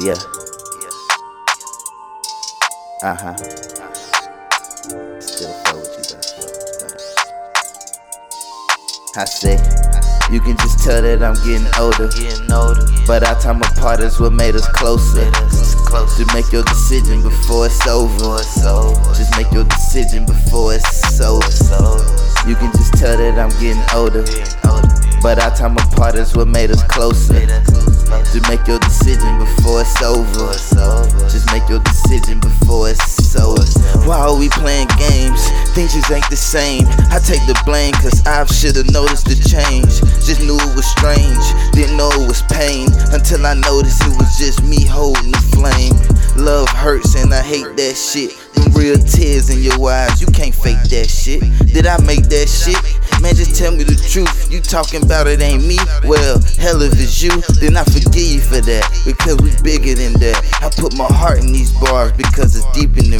Yeah. Uh huh. Still fuck with you though. I say, you can just tell that I'm getting older. But our time apart is what made us closer. Closer. Make your decision before it's over. Just make your decision before it's over. You can just tell that I'm. Getting older. But our time apart is what made us closer. To make your decision before it's over. Just make your decision before it's over. Why are we playing games? Things just ain't the same. I take the blame, cause I should've noticed the change. Just knew it was strange, didn't know it was pain. Until I noticed it was just me holding the flame. Love hurts and I hate that shit. Real tears in your eyes, you can't fake that shit. Did I make that shit? Man, just tell me the truth. You talking about it ain't me? Well, hell if it's you, then I forgive you for that. Because we bigger than that. I put my heart in these bars because it's deep in the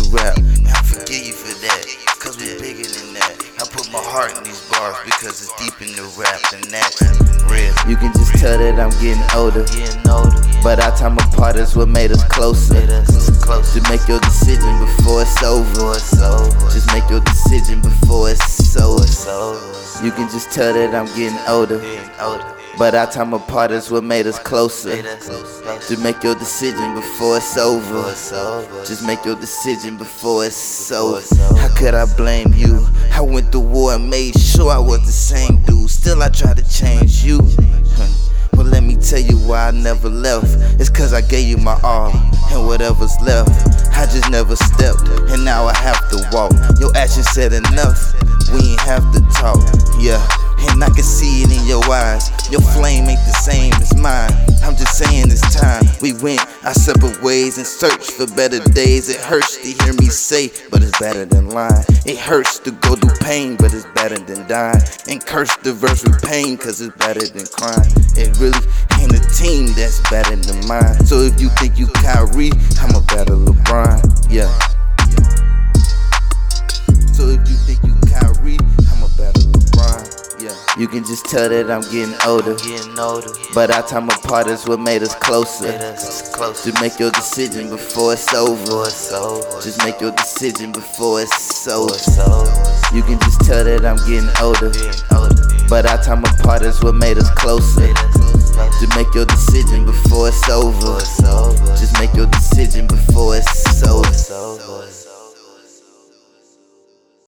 bars because it's deep in the rap and that's real. You can just tell that I'm getting older. Getting older. But our time apart is what made us closer. Made us closer. To make your decision before it's over. Before it's over. Just make your decision before it's over. You can just tell that I'm getting older. But our time apart is what made us closer. Made us closer. To make your decision before it's over. Just make your decision before it's Before it's over. How could I blame you? I went to war and made sure I was the same dude. Still, I tried to change you. But let me tell you why I never left. It's cause I gave you my all, and whatever's left, I just never stepped, and now I have to walk. Your actions said enough, we ain't have to talk, yeah. And I can see it in your eyes. Your flame ain't the same We went our separate ways and searched for better days. It hurts to hear me say, but it's better than lying. It hurts to go through pain, but it's better than dying. And curse the verse with pain, cause it's better than crying. It really ain't a team that's better than mine. So if you think you Kyrie, I'm a better LeBron. Yeah. You can just tell that I'm getting older. Getting older. But our time apart is what made us closer. To make your decision before it's over. Just make your decision before it's over. You can just tell that I'm getting older. But our time apart is what made us closer. To make your decision. Before it's over. Just make your decision